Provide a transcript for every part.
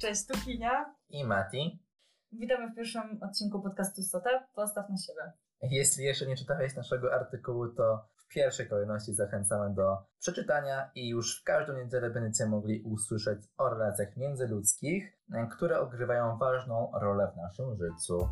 Cześć, tu Kinia. I Mati. Witamy w pierwszym odcinku podcastu SOTE. Postaw na siebie. Jeśli jeszcze nie czytałeś naszego artykułu, to w pierwszej kolejności zachęcamy do przeczytania i już w każdą niedzielę będziecie mogli usłyszeć o relacjach międzyludzkich, które odgrywają ważną rolę w naszym życiu.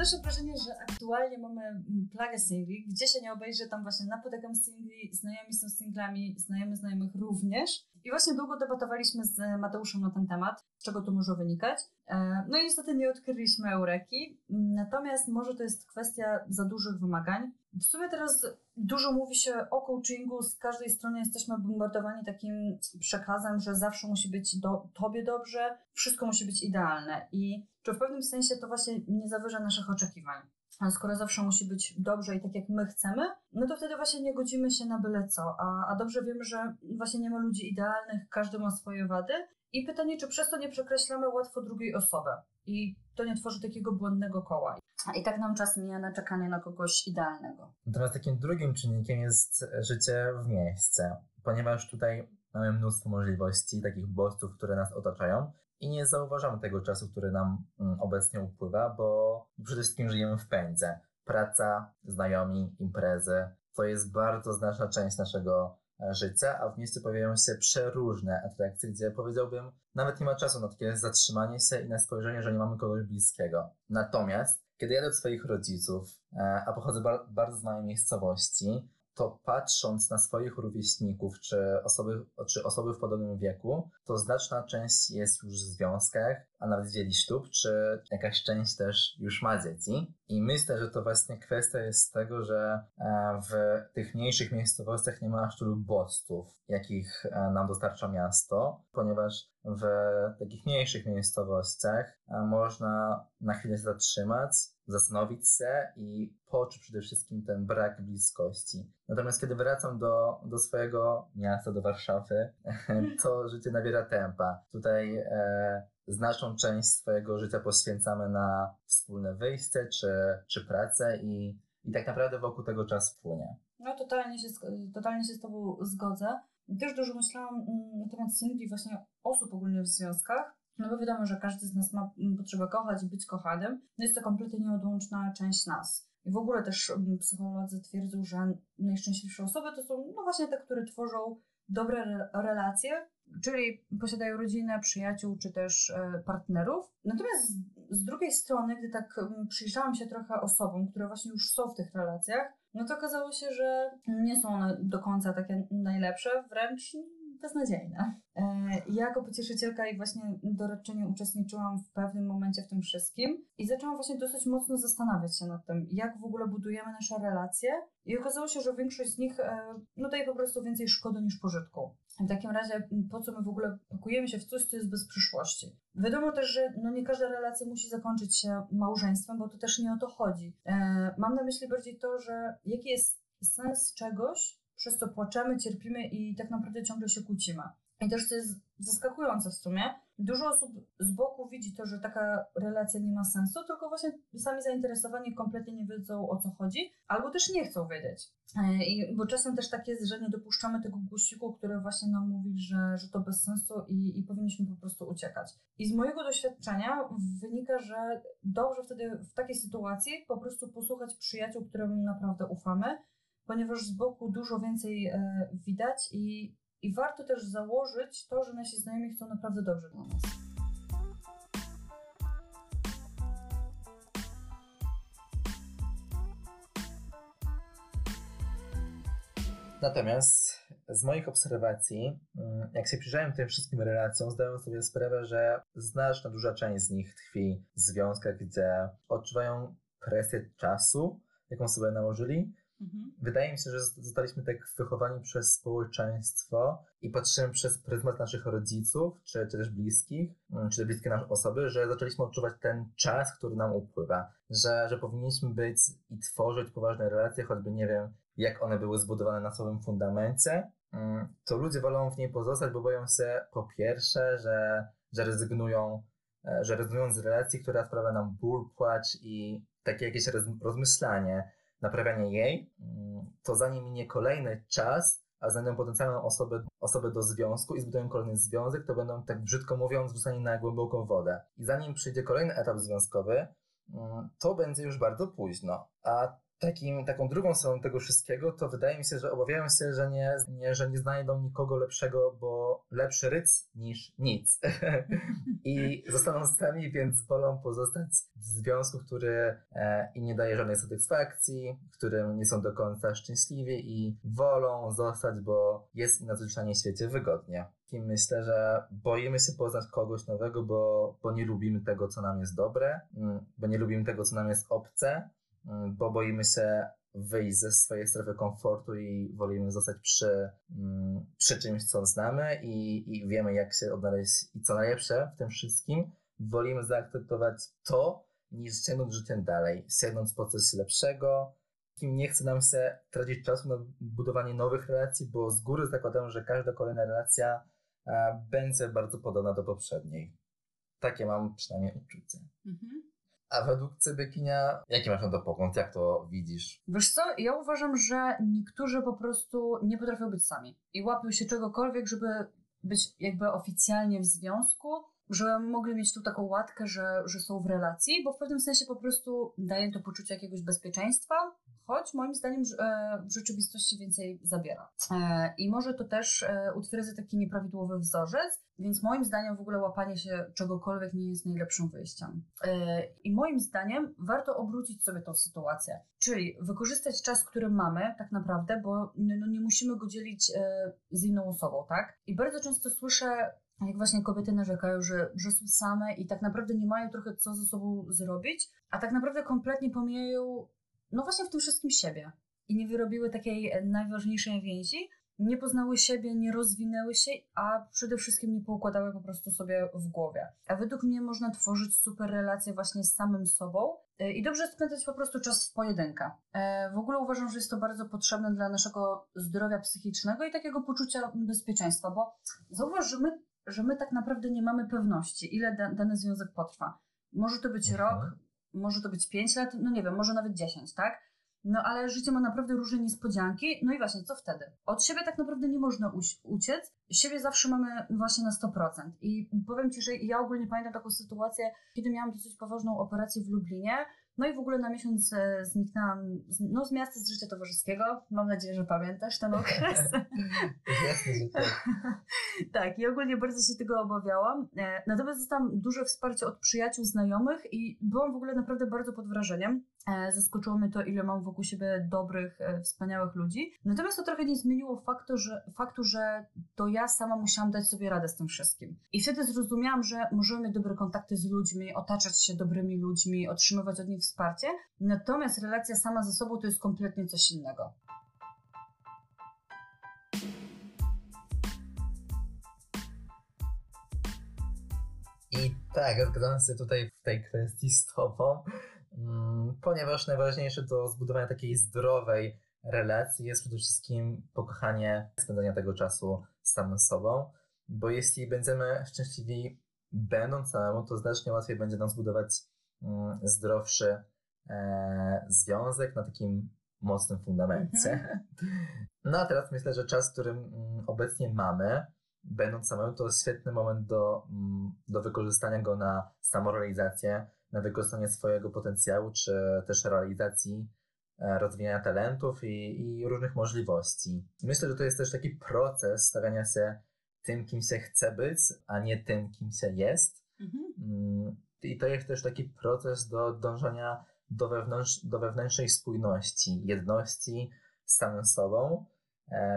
Odnoszę wrażenie, że aktualnie mamy mm, plagę singli. Gdzie się nie obejrzy, tam właśnie napotykam singli, znajomi są singlami, znajomy znajomych również. I właśnie długo debatowaliśmy z Mateuszem na ten temat, czego to może wynikać. E, no i niestety nie odkryliśmy eureki. Natomiast może to jest kwestia za dużych wymagań. W sumie teraz dużo mówi się o coachingu. Z każdej strony jesteśmy bombardowani takim przekazem, że zawsze musi być do, tobie dobrze, wszystko musi być idealne. I czy w pewnym sensie to właśnie nie zawyża naszych oczekiwań? Skoro zawsze musi być dobrze i tak jak my chcemy, no to wtedy właśnie nie godzimy się na byle co. A, a dobrze wiemy, że właśnie nie ma ludzi idealnych, każdy ma swoje wady. I pytanie, czy przez to nie przekreślamy łatwo drugiej osoby i to nie tworzy takiego błędnego koła. I tak nam czas mija na czekanie na kogoś idealnego. Natomiast takim drugim czynnikiem jest życie w mieście, ponieważ tutaj mamy mnóstwo możliwości, takich bodźców, które nas otaczają i nie zauważamy tego czasu, który nam mm, obecnie upływa, bo przede wszystkim żyjemy w pędze. Praca, znajomi, imprezy to jest bardzo znaczna część naszego e, życia, a w mieście pojawiają się przeróżne atrakcje, gdzie powiedziałbym, nawet nie ma czasu na takie zatrzymanie się i na spojrzenie, że nie mamy kogoś bliskiego. Natomiast, kiedy jadę do swoich rodziców, e, a pochodzę bardzo z małej miejscowości, to patrząc na swoich rówieśników czy osoby, czy osoby w podobnym wieku, to znaczna część jest już w związkach, a nawet dzieli ślub, czy jakaś część też już ma dzieci. I myślę, że to właśnie kwestia jest tego, że e, w tych mniejszych miejscowościach nie ma aż tylu bodźców, jakich e, nam dostarcza miasto, ponieważ w takich mniejszych miejscowościach e, można na chwilę zatrzymać, zastanowić się i poczuć przede wszystkim ten brak bliskości. Natomiast kiedy wracam do, do swojego miasta, do Warszawy, to życie nabiera tempa. Tutaj e, znaczną część swojego życia poświęcamy na wspólne wyjście czy, czy pracę i, i tak naprawdę wokół tego czas płynie. No totalnie się, totalnie się z Tobą zgodzę. Też dużo myślałam mm, na temat singli, właśnie osób ogólnie w związkach, no bo wiadomo, że każdy z nas ma mm, potrzebę kochać być kochanym. No jest to kompletnie nieodłączna część nas. I w ogóle też mm, psycholodzy twierdzą, że najszczęśliwsze osoby to są no właśnie te, które tworzą dobre relacje, czyli posiadają rodzinę, przyjaciół czy też e, partnerów. Natomiast z drugiej strony, gdy tak mm, przyjrzałam się trochę osobom, które właśnie już są w tych relacjach, no to okazało się, że nie są one do końca takie najlepsze, wręcz beznadziejne. E, ja jako pocieszycielka i właśnie doradczyni uczestniczyłam w pewnym momencie w tym wszystkim i zaczęłam właśnie dosyć mocno zastanawiać się nad tym, jak w ogóle budujemy nasze relacje i okazało się, że większość z nich e, no, daje po prostu więcej szkody niż pożytku. W takim razie po co my w ogóle pakujemy się w coś, co jest bez przyszłości? Wiadomo też, że no nie każda relacja musi zakończyć się małżeństwem, bo to też nie o to chodzi. E, mam na myśli bardziej to, że jaki jest sens czegoś, przez co płaczemy, cierpimy i tak naprawdę ciągle się kłócimy. I też to jest zaskakujące w sumie. Dużo osób z boku widzi to, że taka relacja nie ma sensu, tylko właśnie sami zainteresowani kompletnie nie wiedzą o co chodzi, albo też nie chcą wiedzieć. E, I, bo czasem też tak jest, że nie dopuszczamy tego gusiku, który właśnie nam mówi, że, że to bez sensu i, i powinniśmy po prostu uciekać. I z mojego doświadczenia wynika, że dobrze wtedy w takiej sytuacji po prostu posłuchać przyjaciół, którym naprawdę ufamy, ponieważ z boku dużo więcej e, widać i, i warto też założyć to, że nasi znajomi chcą naprawdę dobrze dla nas. Natomiast z moich obserwacji, mm, jak się przyjrzałem tym wszystkim relacjom, zdałem sobie sprawę, że znaczna duża część z nich tkwi w związkach, gdzie odczuwają presję czasu, jaką sobie nałożyli, Mhm. Wydaje mi się, że zostaliśmy tak wychowani przez społeczeństwo i patrzymy przez pryzmat naszych rodziców, czy, czy też bliskich, mm, czy też bliskie nasze osoby, że zaczęliśmy odczuwać ten czas, który nam upływa, że, że powinniśmy być i tworzyć poważne relacje, choćby nie wiem, jak one były zbudowane na słabym fundamencie, mm, to ludzie wolą w niej pozostać, bo boją się po pierwsze, że, że rezygnują, e, że rezygnują z relacji, która sprawia nam ból, płacz i takie jakieś rozmyślanie, naprawianie jej, mm, to zanim minie kolejny czas, a znajdą potencjalną osobę, osobę do związku i zbudują kolejny związek, to będą, tak brzydko mówiąc, wrzucani na głęboką wodę. I zanim przyjdzie kolejny etap związkowy, mm, to będzie już bardzo późno. A takim, taką drugą stroną tego wszystkiego, to wydaje mi się, że obawiają się, że nie, nie, że nie znajdą nikogo lepszego, bo lepszy ryc niż nic. I zostaną sami, więc wolą pozostać w związku, który e, im nie daje żadnej satysfakcji, w którym nie są do końca szczęśliwi i wolą zostać, bo jest im na zwyczajnie świecie wygodnie. I myślę, że boimy się poznać kogoś nowego, bo, bo nie lubimy tego, co nam jest dobre, mm, bo nie lubimy tego, co nam jest obce, bo boimy się wyjść ze swojej strefy komfortu i wolimy zostać przy, mm, przy czymś, co znamy i, i wiemy, jak się odnaleźć i co najlepsze w tym wszystkim. Wolimy zaakceptować to, niż sięgnąć życiem dalej, sięgnąć po coś lepszego. Kim nie chce nam się tracić czasu na budowanie nowych relacji, bo z góry zakładam, że każda kolejna relacja będzie bardzo podobna do poprzedniej. Takie mam przynajmniej uczucie. Mhm. A według Cybykinia, jaki masz na to pogląd? Jak to widzisz? Wiesz co, ja uważam, że niektórzy po prostu nie potrafią być sami i łapią się czegokolwiek, żeby być jakby oficjalnie w związku, że mogli mieć tu taką łatkę, że, że są w relacji, bo w pewnym sensie po prostu daje to poczucie jakiegoś bezpieczeństwa, choć moim zdaniem e, w rzeczywistości więcej zabiera. E, I może to też e, utwierdza taki nieprawidłowy wzorzec, więc moim zdaniem w ogóle łapanie się czegokolwiek nie jest najlepszym wyjściem. I moim zdaniem warto obrócić sobie tą sytuację, czyli wykorzystać czas, który mamy tak naprawdę, bo no, nie musimy go dzielić z inną osobą, tak? I bardzo często słyszę jak właśnie kobiety narzekają, że, że są same i tak naprawdę nie mają trochę co ze sobą zrobić, a tak naprawdę kompletnie pomijają no właśnie w tym wszystkim siebie. I nie wyrobiły takiej e, najważniejszej więzi, nie poznały siebie, nie rozwinęły się, a przede wszystkim nie poukładały po prostu sobie w głowie. A według mnie można tworzyć super relacje właśnie z samym sobą e, i dobrze spędzać po prostu czas w pojedynkę. E, w ogóle uważam, że jest to bardzo potrzebne dla naszego zdrowia psychicznego i takiego poczucia bezpieczeństwa, bo zauważ, że my, że my tak naprawdę nie mamy pewności, ile dany związek potrwa. Może to być mhm. rok, może to być 5 lat, no nie wiem, może nawet 10, tak? No ale życie ma naprawdę różne niespodzianki. No i właśnie, co wtedy? Od siebie tak naprawdę nie można uciec. Siebie zawsze mamy właśnie na 100%. I powiem Ci, że ja ogólnie pamiętam taką sytuację, kiedy miałam dosyć poważną operację w Lublinie no i w ogóle na miesiąc e, zniknęłam z, no, z miasta z życia towarzyskiego. Mam nadzieję, że pamiętasz ten okres. Jasne, że tak. tak, i ogólnie bardzo się tego obawiałam. E, natomiast dostałam duże wsparcie od przyjaciół, znajomych i byłam w ogóle naprawdę bardzo pod wrażeniem. E, zaskoczyło mnie to, ile mam wokół siebie dobrych, wspaniałych ludzi. Natomiast to trochę nie zmieniło faktu że, faktu, że to ja sama musiałam dać sobie radę z tym wszystkim. I wtedy zrozumiałam, że możemy mieć dobre kontakty z ludźmi, otaczać się dobrymi ludźmi, otrzymywać od nich wsparcie, natomiast relacja sama ze sobą to jest kompletnie coś innego. I tak, zgadzam się tutaj w tej kwestii z Tobą, ponieważ najważniejsze do zbudowania takiej zdrowej relacji jest przede wszystkim pokochanie, spędzania tego czasu samym sobą, bo jeśli będziemy szczęśliwi będąc samemu, to znacznie łatwiej będzie nam zbudować Mm, zdrowszy e, związek na takim mocnym fundamencie. Mhm. No a teraz myślę, że czas, którym mm, obecnie mamy, będąc samemu, to świetny moment do, mm, do wykorzystania go na samorealizację, na wykorzystanie swojego potencjału, czy też realizacji e, rozwijania talentów i, i różnych możliwości. Myślę, że to jest też taki proces stawiania się tym, kim się chce być, a nie tym, kim się jest. Mhm. I to jest też taki proces do dążenia do, wewnątrz, do wewnętrznej spójności, jedności z samym sobą,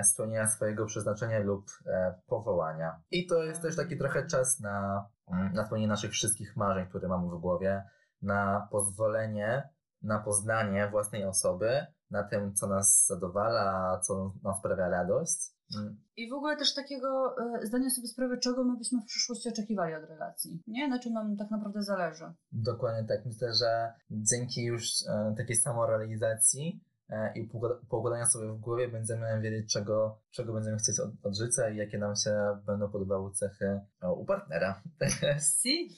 spełnienia swojego przeznaczenia lub e, powołania. I to jest też taki trochę czas na, mm, na spełnienie naszych wszystkich marzeń, które mamy w głowie, na pozwolenie, na poznanie własnej osoby, na tym, co nas zadowala, co nam sprawia radość Mm. I w ogóle też takiego e, zdania sobie sprawy, czego my byśmy w przyszłości oczekiwali od relacji. Nie? Na czym nam tak naprawdę zależy. Dokładnie tak. Myślę, że dzięki już e, takiej samorealizacji e, i poukładania sobie w głowie będziemy wiedzieć, czego, czego będziemy chcieć od, od życia i jakie nam się będą podobały cechy u partnera. Si.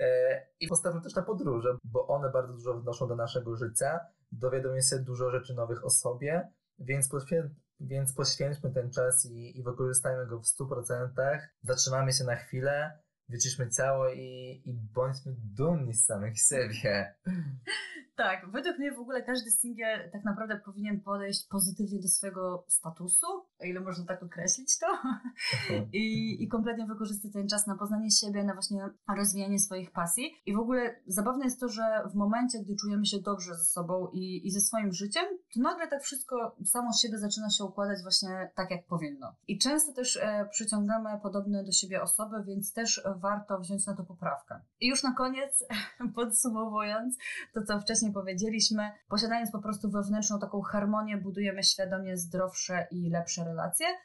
E, I postawmy też na podróże, bo one bardzo dużo wnoszą do naszego życia. Dowiadujemy się dużo rzeczy nowych o sobie, więc, poświę więc poświęćmy ten czas i, i wykorzystajmy go w 100%. Zatrzymamy się na chwilę, wyciszmy ciało i, i bądźmy dumni z samych siebie. Tak, według mnie w ogóle każdy singiel tak naprawdę powinien podejść pozytywnie do swojego statusu, o ile można tak określić to, I, i kompletnie wykorzystać ten czas na poznanie siebie, na właśnie rozwijanie swoich pasji. I w ogóle zabawne jest to, że w momencie, gdy czujemy się dobrze ze sobą i, i ze swoim życiem, to nagle tak wszystko samo z siebie zaczyna się układać właśnie tak, jak powinno. I często też e, przyciągamy podobne do siebie osoby, więc też warto wziąć na to poprawkę. I już na koniec, podsumowując to, co wcześniej powiedzieliśmy, posiadając po prostu wewnętrzną taką harmonię, budujemy świadomie zdrowsze i lepsze relacje,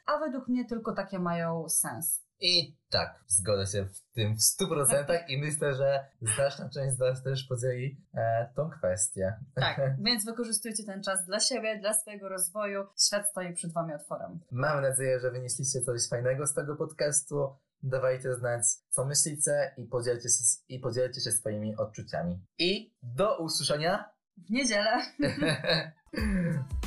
a według mnie tylko takie mają sens. I tak, zgodzę się w tym w 100% i myślę, że znaczna część z Was też podzieli e, tą kwestię. Tak, więc wykorzystujcie ten czas dla siebie, dla swojego rozwoju. Świat stoi przed Wami otworem. Mam nadzieję, że wynieśliście coś fajnego z tego podcastu. Dawajcie znać, co myślicie i podzielcie się, i podzielcie się swoimi odczuciami. I do usłyszenia w niedzielę.